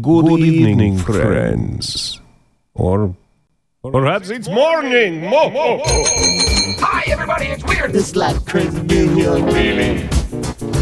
Good, evening, friends. Or perhaps it's morning. Mo- mo- mo. Hi, everybody, it's weird. This life crazy million. really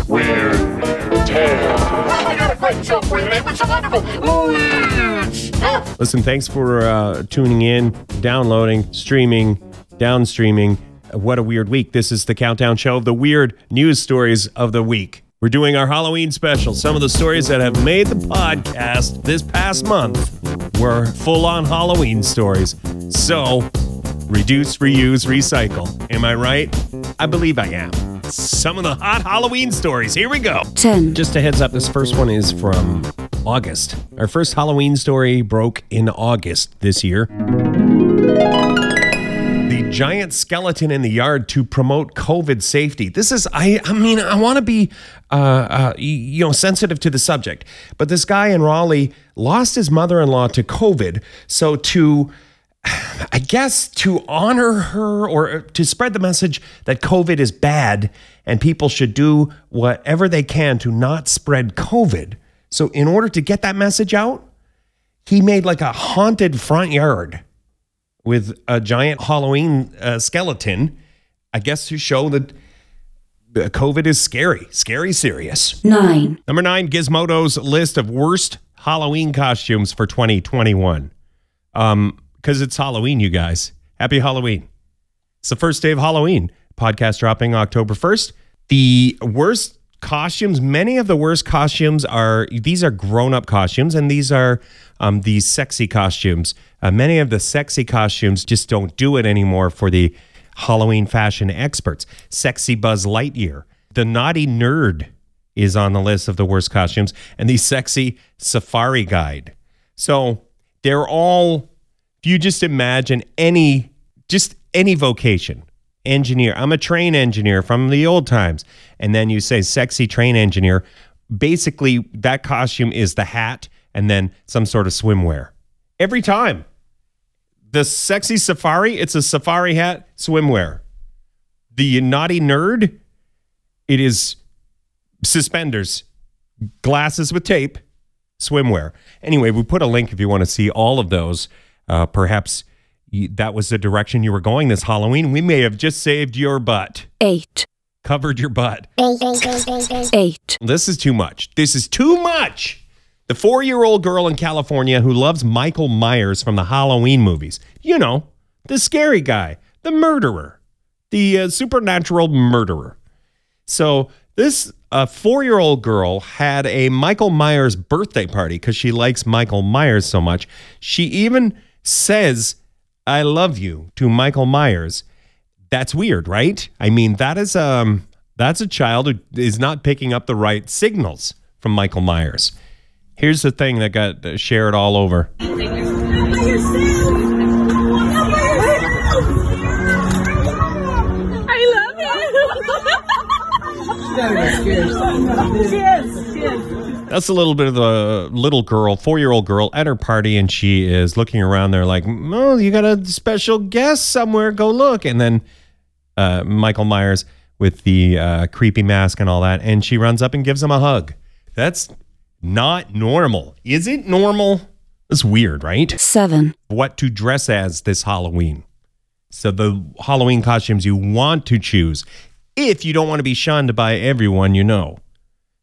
weird tale. I got a great show for you today with some wonderful weird. Listen, thanks for uh, tuning in, downloading, streaming, downstreaming. What a weird week. This is the countdown show of the weird news stories of the week. We're doing our Halloween special. Some of the stories that have made the podcast this past month were full on Halloween stories. So, reduce, reuse, recycle. Am I right? I believe I am. Some of the hot Halloween stories. Here we go. 10, Just a heads up, this first one is from August. Our first Halloween story broke in August this year. Giant skeleton in the yard to promote COVID safety. This is, I, I mean, I want to be, uh, uh, you know, sensitive to the subject. But this guy in Raleigh lost his mother-in-law to COVID, so to I guess to honor her or to spread the message that COVID is bad and people should do whatever they can to not spread COVID. So, in order to get that message out, he made like a haunted front yard with a giant Halloween uh, skeleton, I guess to show that COVID is scary, scary serious. 9, Number nine, Gizmodo's list of worst Halloween costumes for 2021. Um, because it's Halloween, you guys. Happy Halloween. It's the first day of Halloween. Podcast dropping October 1st. The worst costumes, many of the worst costumes are these are grown-up costumes, and these are um, these sexy costumes. Uh, many of the sexy costumes just don't do it anymore for the Halloween fashion experts. Sexy Buzz Lightyear. The naughty nerd is on the list of the worst costumes, and the sexy safari guide. So they're all, if you just imagine any, just any vocation, engineer, I'm a train engineer from the old times, and then you say sexy train engineer, basically that costume is the hat and then some sort of swimwear. Every time. The sexy safari, it's a safari hat, swimwear. The naughty nerd, it is suspenders, glasses with tape, swimwear. Anyway, we put a link if you want to see all of those. Uh, perhaps you, that was the direction you were going this Halloween. We may have just saved your butt, 8, covered your butt. 8, This is too much. This is too much. The four year old girl in California who loves Michael Myers from the Halloween movies. You know, the scary guy, the murderer, the uh, supernatural murderer. So, this uh, four year old girl had a Michael Myers birthday party because she likes Michael Myers so much. She even says, I love you to Michael Myers that's weird, right? I mean, that is um that's a child who is not picking up the right signals from Michael Myers. Here's the thing that got uh, shared all over. That's a little bit of the little girl, four year old girl at her party, and she is looking around there like, oh, you got a special guest somewhere. Go look. And then uh, Michael Myers with the uh, creepy mask and all that, and she runs up and gives him a hug. That's not normal. Is it normal? It's weird, right? 7, What to dress as this Halloween. So the Halloween costumes you want to choose if you don't want to be shunned by everyone you know.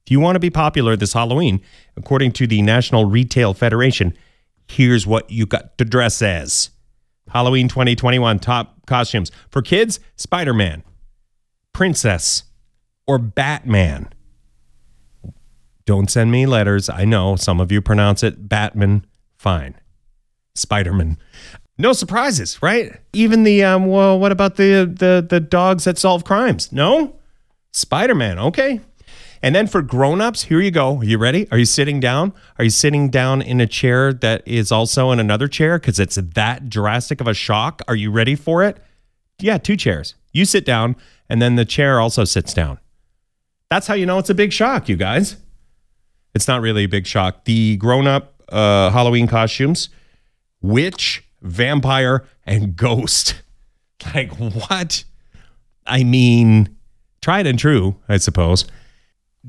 If you want to be popular this Halloween, according to the National Retail Federation, here's what you got to dress as. Halloween 2021 top costumes. For kids, Spider Man, Princess, or Batman. Don't send me letters. I know some of you pronounce it Batman. Fine. Spider Man. No surprises, right? Even the um. Well, what about the the the dogs that solve crimes? No, Spider Man. Okay. And then for grown-ups, here you go. Are you ready? Are you sitting down? Are you sitting down in a chair that is also in another chair because it's that drastic of a shock? Are you ready for it? Yeah, two chairs. You sit down, and then the chair also sits down. That's how you know it's a big shock, you guys. It's not really a big shock. The grown-up uh, Halloween costumes, witch, vampire, and ghost. Like what? I mean, tried and true, I suppose.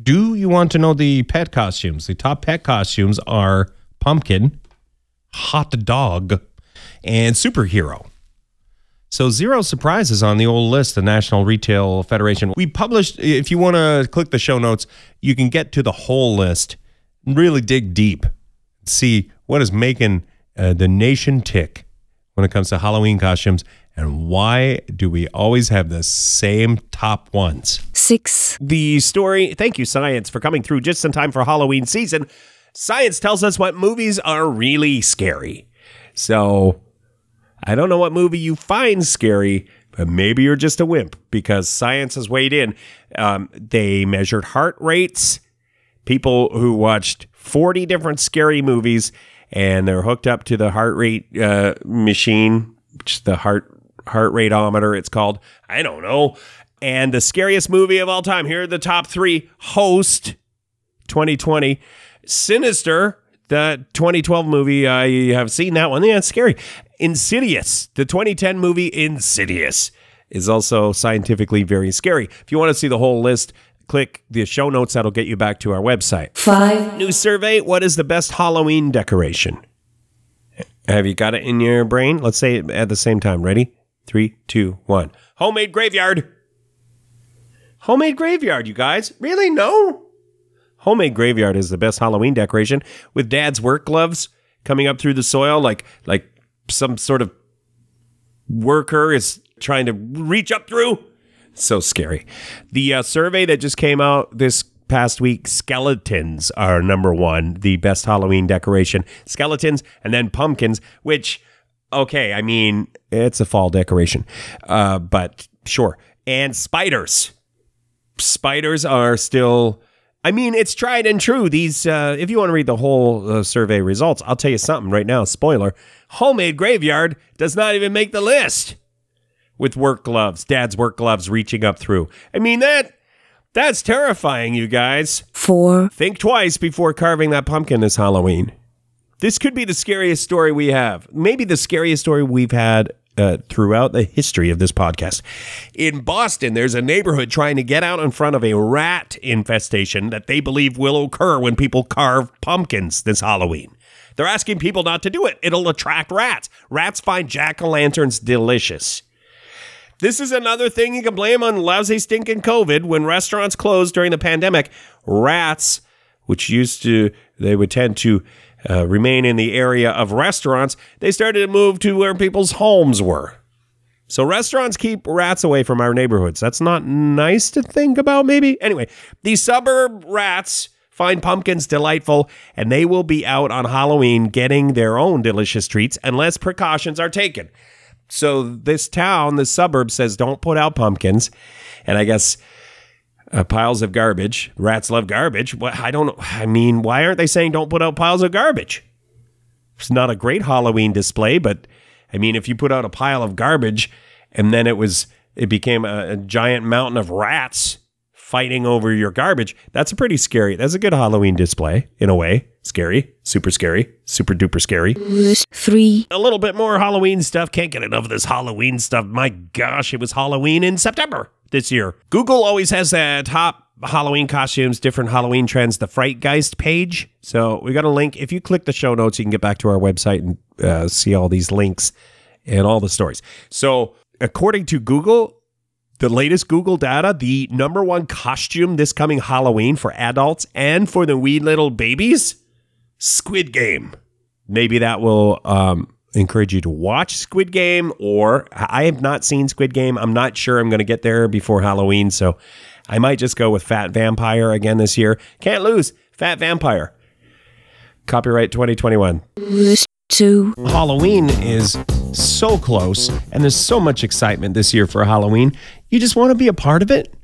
Do you want to know the pet costumes? The top pet costumes are pumpkin, hot dog, and superhero. So zero surprises on the old list, the National Retail Federation. We published, if you want to click the show notes, you can get to the whole list, really dig deep, see what is making uh, the nation tick when it comes to Halloween costumes and why do we always have the same top ones? 6, the story. Thank you, Science, for coming through just in time for Halloween season. Science tells us what movies are really scary. So I don't know what movie you find scary, but maybe you're just a wimp because science has weighed in. Um, they measured heart rates, people who watched 40 different scary movies, and they're hooked up to the heart rate uh, machine, which is the heart heart rateometer. It's called. I don't know. And the scariest movie of all time. Here are the top three. Host 2020. Sinister, the 2012 movie. I have seen that one. Yeah, it's scary. Insidious, the 2010 movie Insidious, is also scientifically very scary. If you want to see the whole list, click the show notes. That'll get you back to our website. 5, New survey What is the best Halloween decoration? Have you got it in your brain? Let's say it at the same time. Ready? Three, two, one. Homemade graveyard. Homemade graveyard, you guys. Really? No? Homemade graveyard is the best Halloween decoration with dad's work gloves coming up through the soil like like some sort of worker is trying to reach up through. So scary. The uh, survey that just came out this past week, skeletons are number one, the best Halloween decoration. Skeletons and then pumpkins, which, okay, I mean, it's a fall decoration, uh, but sure. And spiders. Spiders are still. I mean, it's tried and true. These, uh, if you want to read the whole uh, survey results, I'll tell you something right now. Spoiler: homemade graveyard does not even make the list with work gloves, dad's work gloves reaching up through. I mean that that's terrifying, you guys. 4, Think twice before carving that pumpkin this Halloween. This could be the scariest story we have. Maybe the scariest story we've had uh, throughout the history of this podcast. In Boston, there's a neighborhood trying to get out in front of a rat infestation that they believe will occur when people carve pumpkins this Halloween. They're asking people not to do it. It'll attract rats. Rats find jack o' lanterns delicious. This is another thing you can blame on lousy stinking COVID. When restaurants closed during the pandemic, rats, which used to, they would tend to uh, remain in the area of restaurants, they started to move to where people's homes were. So restaurants keep rats away from our neighborhoods. That's not nice to think about, maybe. Anyway, these suburb rats find pumpkins delightful, and they will be out on Halloween getting their own delicious treats unless precautions are taken. So this town, this suburb says don't put out pumpkins, and I guess uh, piles of garbage. Rats love garbage. What I don't. I mean, why aren't they saying don't put out piles of garbage? It's not a great Halloween display, but I mean, if you put out a pile of garbage and then it was it became a, a giant mountain of rats fighting over your garbage, that's a pretty scary. That's a good Halloween display in a way. Scary, super scary, super duper scary. 3, A little bit more Halloween stuff. Can't get enough of this Halloween stuff. My gosh, it was Halloween in September this year. Google always has the top Halloween costumes, different Halloween trends, the Frightgeist page. So we got a link. If you click the show notes, you can get back to our website and uh, see all these links and all the stories. So according to Google, the latest Google data, the number one costume this coming Halloween for adults and for the wee little babies, Squid Game maybe that will um, encourage you to watch Squid Game. Or I have not seen Squid Game. I'm not sure I'm going to get there before Halloween, so I might just go with Fat Vampire again this year. Can't lose. Fat Vampire. Copyright 2021. 2, Halloween is so close and there's so much excitement this year for Halloween. You just want to be a part of it.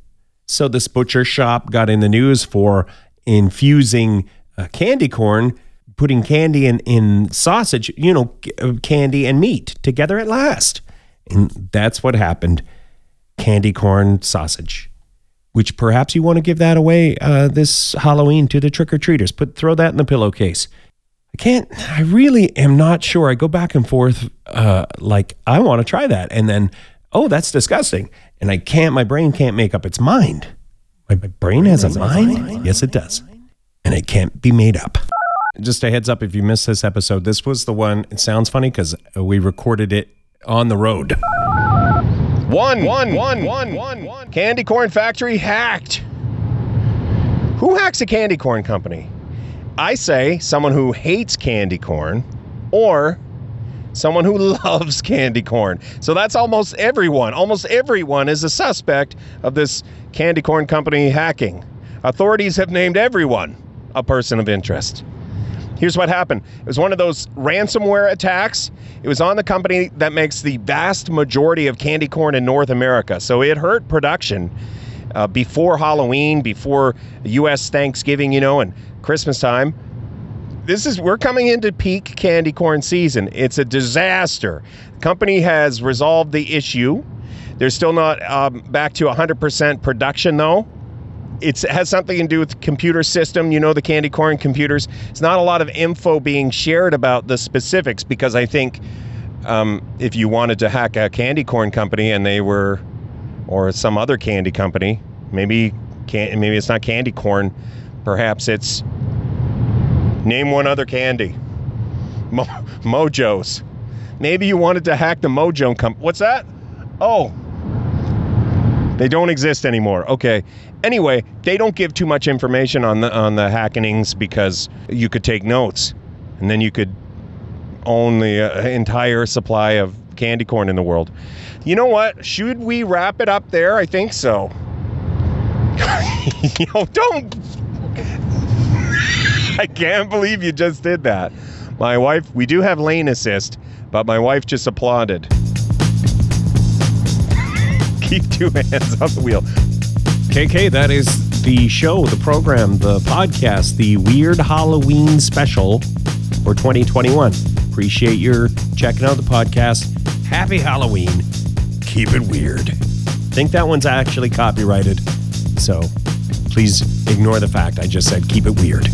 So, this butcher shop got in the news for infusing uh, candy corn, putting candy in, in sausage, you know, uh, candy and meat together at last. And that's what happened candy corn sausage. Which perhaps you want to give that away uh, this Halloween to the trick or treaters. Put throw that in the pillowcase. I can't, I really am not sure. I go back and forth, uh, like, I want to try that. And then, oh, that's disgusting. And I can't, my brain can't make up its mind. My, my brain has a mind? Yes, it does. And it can't be made up. Just a heads up if you missed this episode, this was the one. It sounds funny because uh, we recorded it on the road. One, one, one, one, one, one. Candy corn factory hacked. Who hacks a candy corn company? I say someone who hates candy corn or someone who loves candy corn. So that's almost everyone. Almost everyone is a suspect of this candy corn company hacking. Authorities have named everyone a person of interest. Here's what happened. It was one of those ransomware attacks. It was on the company that makes the vast majority of candy corn in North America. So it hurt production uh, before Halloween, before U.S. Thanksgiving, you know, and Christmas time. This is we're coming into peak candy corn season. It's a disaster. The company has resolved the issue. They're still not um, back to 100% production though it has something to do with computer system, you know, the candy corn computers. It's not a lot of info being shared about the specifics because I think um, if you wanted to hack a candy corn company and they were, or some other candy company, maybe can maybe it's not candy corn, perhaps it's name one other candy, Mo- Mojo's. Maybe you wanted to hack the Mojo company. What's that? Oh, they don't exist anymore. Okay. Anyway, they don't give too much information on the on the hackenings because you could take notes, and then you could own the uh, entire supply of candy corn in the world. You know what? Should we wrap it up there? I think so. know, don't. I can't believe you just did that. My wife, we do have lane assist, but my wife just applauded. Keep two hands on the wheel. KK, that is the show, the program, the podcast, the Weird Halloween special for 2021. Appreciate your checking out the podcast. Happy Halloween. Keep it weird. Think that one's actually copyrighted. So please ignore the fact I just said keep it weird.